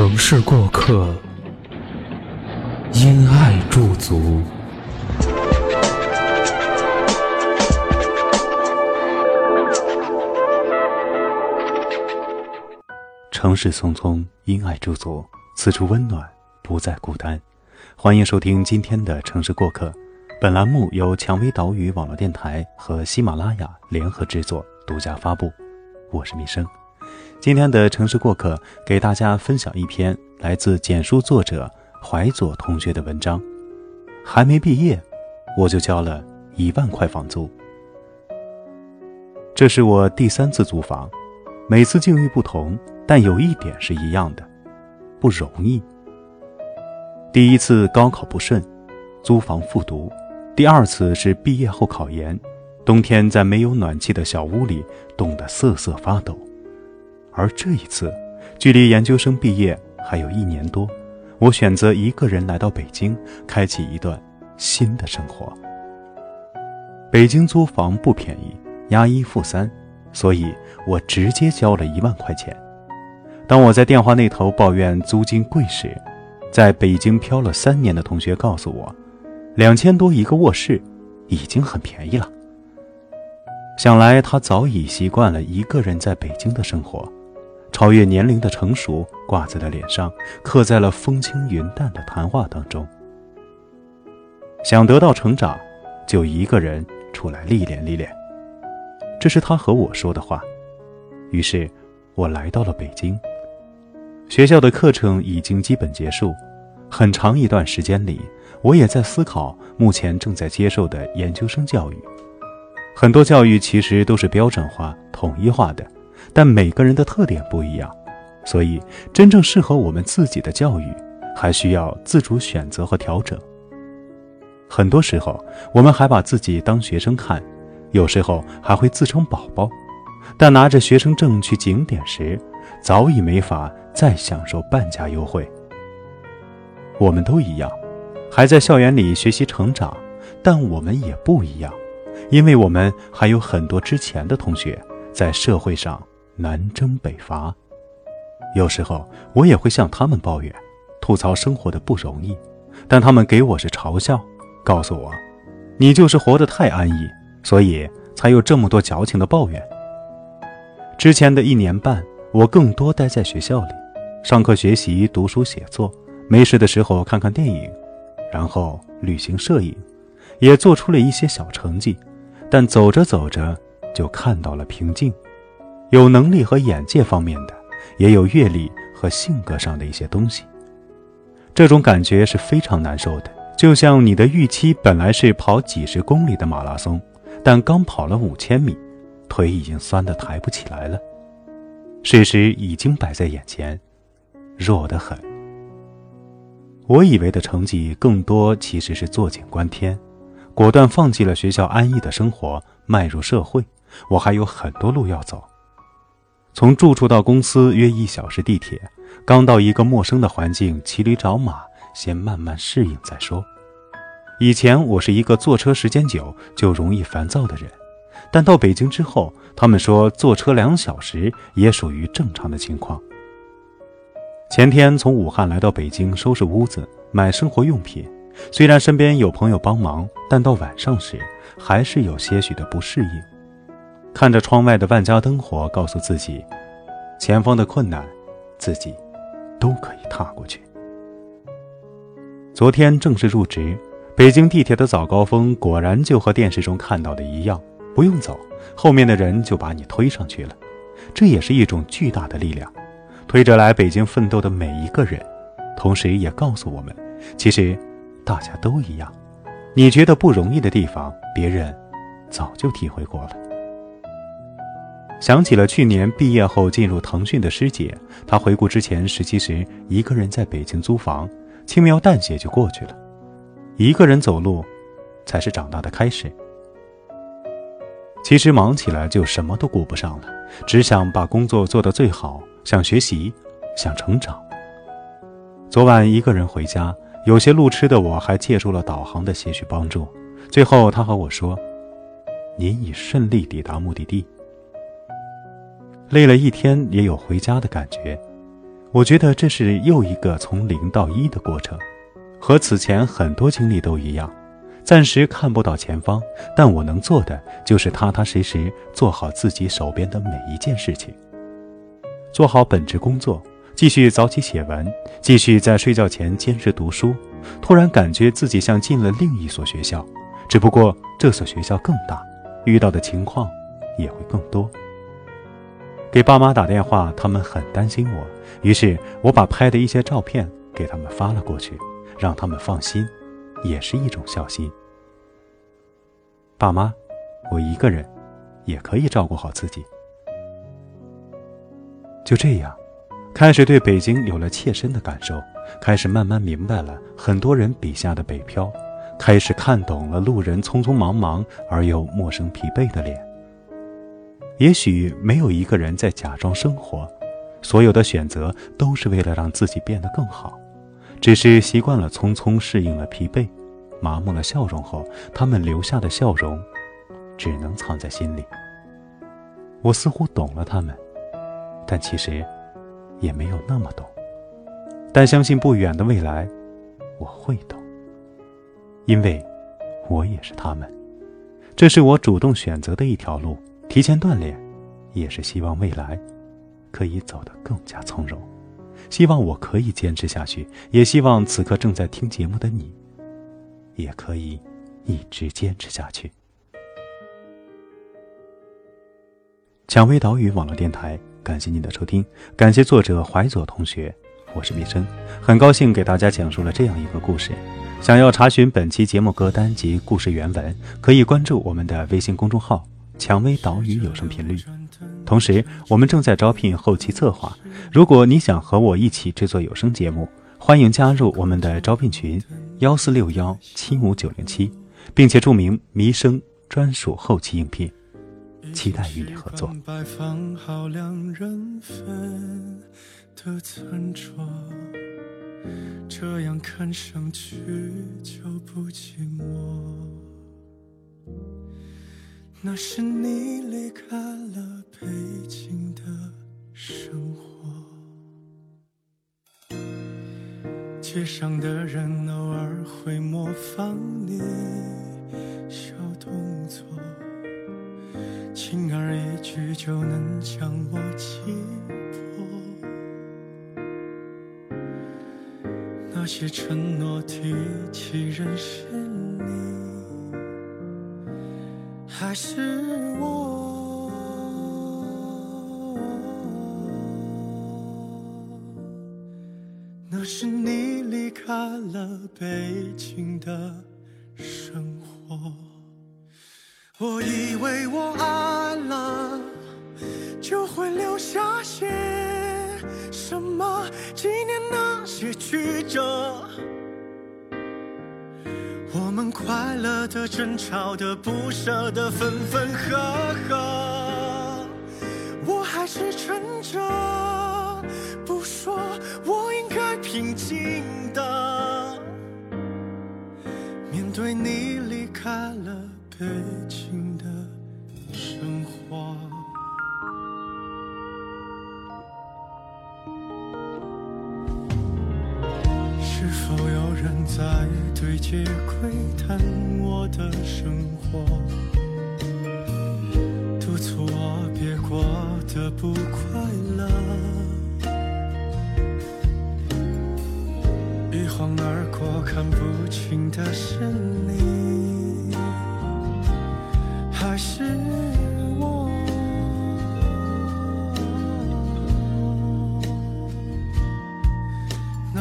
城市过客，因爱驻足。城市匆匆，因爱驻足，此处温暖，不再孤单。欢迎收听今天的城市过客。本栏目由蔷薇岛屿网络电台和喜马拉雅联合制作，独家发布。我是米生。今天的城市过客给大家分享一篇来自简书作者怀左同学的文章。还没毕业，我就交了一万块房租。这是我第三次租房，每次境遇不同，但有一点是一样的，不容易。第一次高考不顺，租房复读；第二次是毕业后考研，冬天在没有暖气的小屋里冻得瑟瑟发抖。而这一次，距离研究生毕业还有一年多，我选择一个人来到北京，开启一段新的生活。北京租房不便宜，押一付三，所以我直接交了一万块钱。当我在电话那头抱怨租金贵时，在北京漂了三年的同学告诉我，两千多一个卧室，已经很便宜了。想来他早已习惯了一个人在北京的生活。超越年龄的成熟挂在了脸上，刻在了风轻云淡的谈话当中。想得到成长，就一个人出来历练历练。这是他和我说的话。于是，我来到了北京。学校的课程已经基本结束，很长一段时间里，我也在思考目前正在接受的研究生教育。很多教育其实都是标准化、统一化的。但每个人的特点不一样，所以真正适合我们自己的教育，还需要自主选择和调整。很多时候，我们还把自己当学生看，有时候还会自称宝宝，但拿着学生证去景点时，早已没法再享受半价优惠。我们都一样，还在校园里学习成长，但我们也不一样，因为我们还有很多之前的同学在社会上。南征北伐，有时候我也会向他们抱怨，吐槽生活的不容易，但他们给我是嘲笑，告诉我，你就是活得太安逸，所以才有这么多矫情的抱怨。之前的一年半，我更多待在学校里，上课学习、读书写作，没事的时候看看电影，然后旅行摄影，也做出了一些小成绩，但走着走着就看到了平静。有能力和眼界方面的，也有阅历和性格上的一些东西。这种感觉是非常难受的，就像你的预期本来是跑几十公里的马拉松，但刚跑了五千米，腿已经酸得抬不起来了。事实已经摆在眼前，弱得很。我以为的成绩更多，其实是坐井观天，果断放弃了学校安逸的生活，迈入社会。我还有很多路要走。从住处到公司约一小时地铁，刚到一个陌生的环境，骑驴找马，先慢慢适应再说。以前我是一个坐车时间久就容易烦躁的人，但到北京之后，他们说坐车两小时也属于正常的情况。前天从武汉来到北京收拾屋子、买生活用品，虽然身边有朋友帮忙，但到晚上时还是有些许的不适应。看着窗外的万家灯火，告诉自己，前方的困难，自己都可以踏过去。昨天正式入职，北京地铁的早高峰果然就和电视中看到的一样，不用走，后面的人就把你推上去了。这也是一种巨大的力量，推着来北京奋斗的每一个人，同时也告诉我们，其实大家都一样。你觉得不容易的地方，别人早就体会过了。想起了去年毕业后进入腾讯的师姐，她回顾之前实习时一个人在北京租房，轻描淡写就过去了。一个人走路，才是长大的开始。其实忙起来就什么都顾不上了，只想把工作做得最好，想学习，想成长。昨晚一个人回家，有些路痴的我还借助了导航的些许帮助。最后他和我说：“您已顺利抵达目的地。”累了一天也有回家的感觉。我觉得这是又一个从零到一的过程，和此前很多经历都一样。暂时看不到前方，但我能做的就是踏踏实实做好自己手边的每一件事情，做好本职工作，继续早起写文，继续在睡觉前坚持读书。突然感觉自己像进了另一所学校，只不过这所学校更大，遇到的情况也会更多。给爸妈打电话，他们很担心我，于是我把拍的一些照片给他们发了过去，让他们放心。也是一种孝心。爸妈，我一个人也可以照顾好自己。就这样，开始对北京有了切身的感受，开始慢慢明白了很多人笔下的北漂，开始看懂了路人匆匆忙忙而又陌生疲惫的脸。也许没有一个人在假装生活，所有的选择都是为了让自己变得更好。只是习惯了匆匆适应了疲惫，麻木了笑容后，他们留下的笑容，只能藏在心里。我似乎懂了他们，但其实也没有那么懂。但相信不远的未来，我会懂，因为我也是他们。这是我主动选择的一条路，提前锻炼，也是希望未来可以走得更加从容。希望我可以坚持下去，也希望此刻正在听节目的你，也可以一直坚持下去。蔷薇岛屿网络电台，感谢您的收听，感谢作者怀左同学，我是毕生，很高兴给大家讲述了这样一个故事。想要查询本期节目歌单及故事原文，可以关注我们的微信公众号“蔷薇岛屿有声频率”。同时，我们正在招聘后期策划。如果你想和我一起制作有声节目，欢迎加入我们的招聘群：幺四六幺七五九零七，并且注明“迷声”专属后期应聘，期待与你合作。这样看上去就不寂寞。那是你离开了北京的生活，街上的人偶尔会模仿你小动作，轻而易举就能将我击破。那些承诺提起认识你。还是我，那是你离开了北京的生活。我以为我爱了，就会留下些什么纪念那些曲折。我们快乐的、争吵的、不舍的、分分合合，我还是撑着不说，我应该平静的面对你离开了北京的生活。对街窥探我的生活，督促我别过得不快乐？一晃而过，看不清的是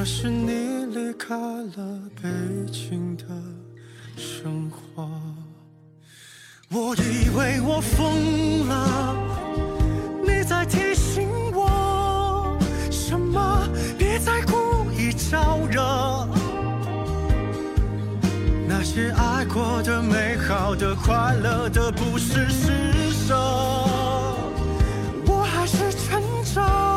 那是你离开了北京的生活我以为我疯了。你在提醒我什么别再故意招惹。那些爱过的美好的快乐的不是施舍。我还是撑着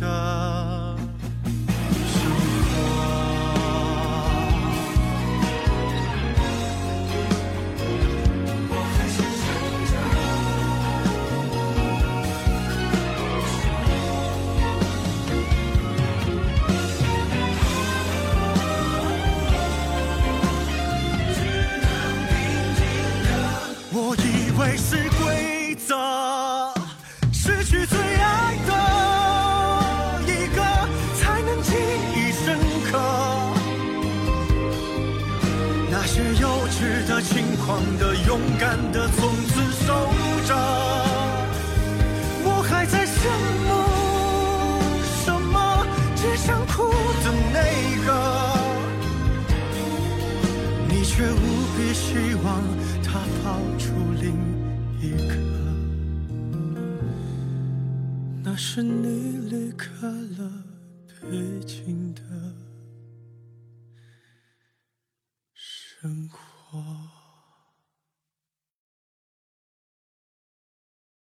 的生活。我以为是规则，失去最轻狂的、勇敢的，从此守着。我还在羡慕什么？只想哭的那个。你却无比希望他跑出另一个，那是你离开了北京的生活。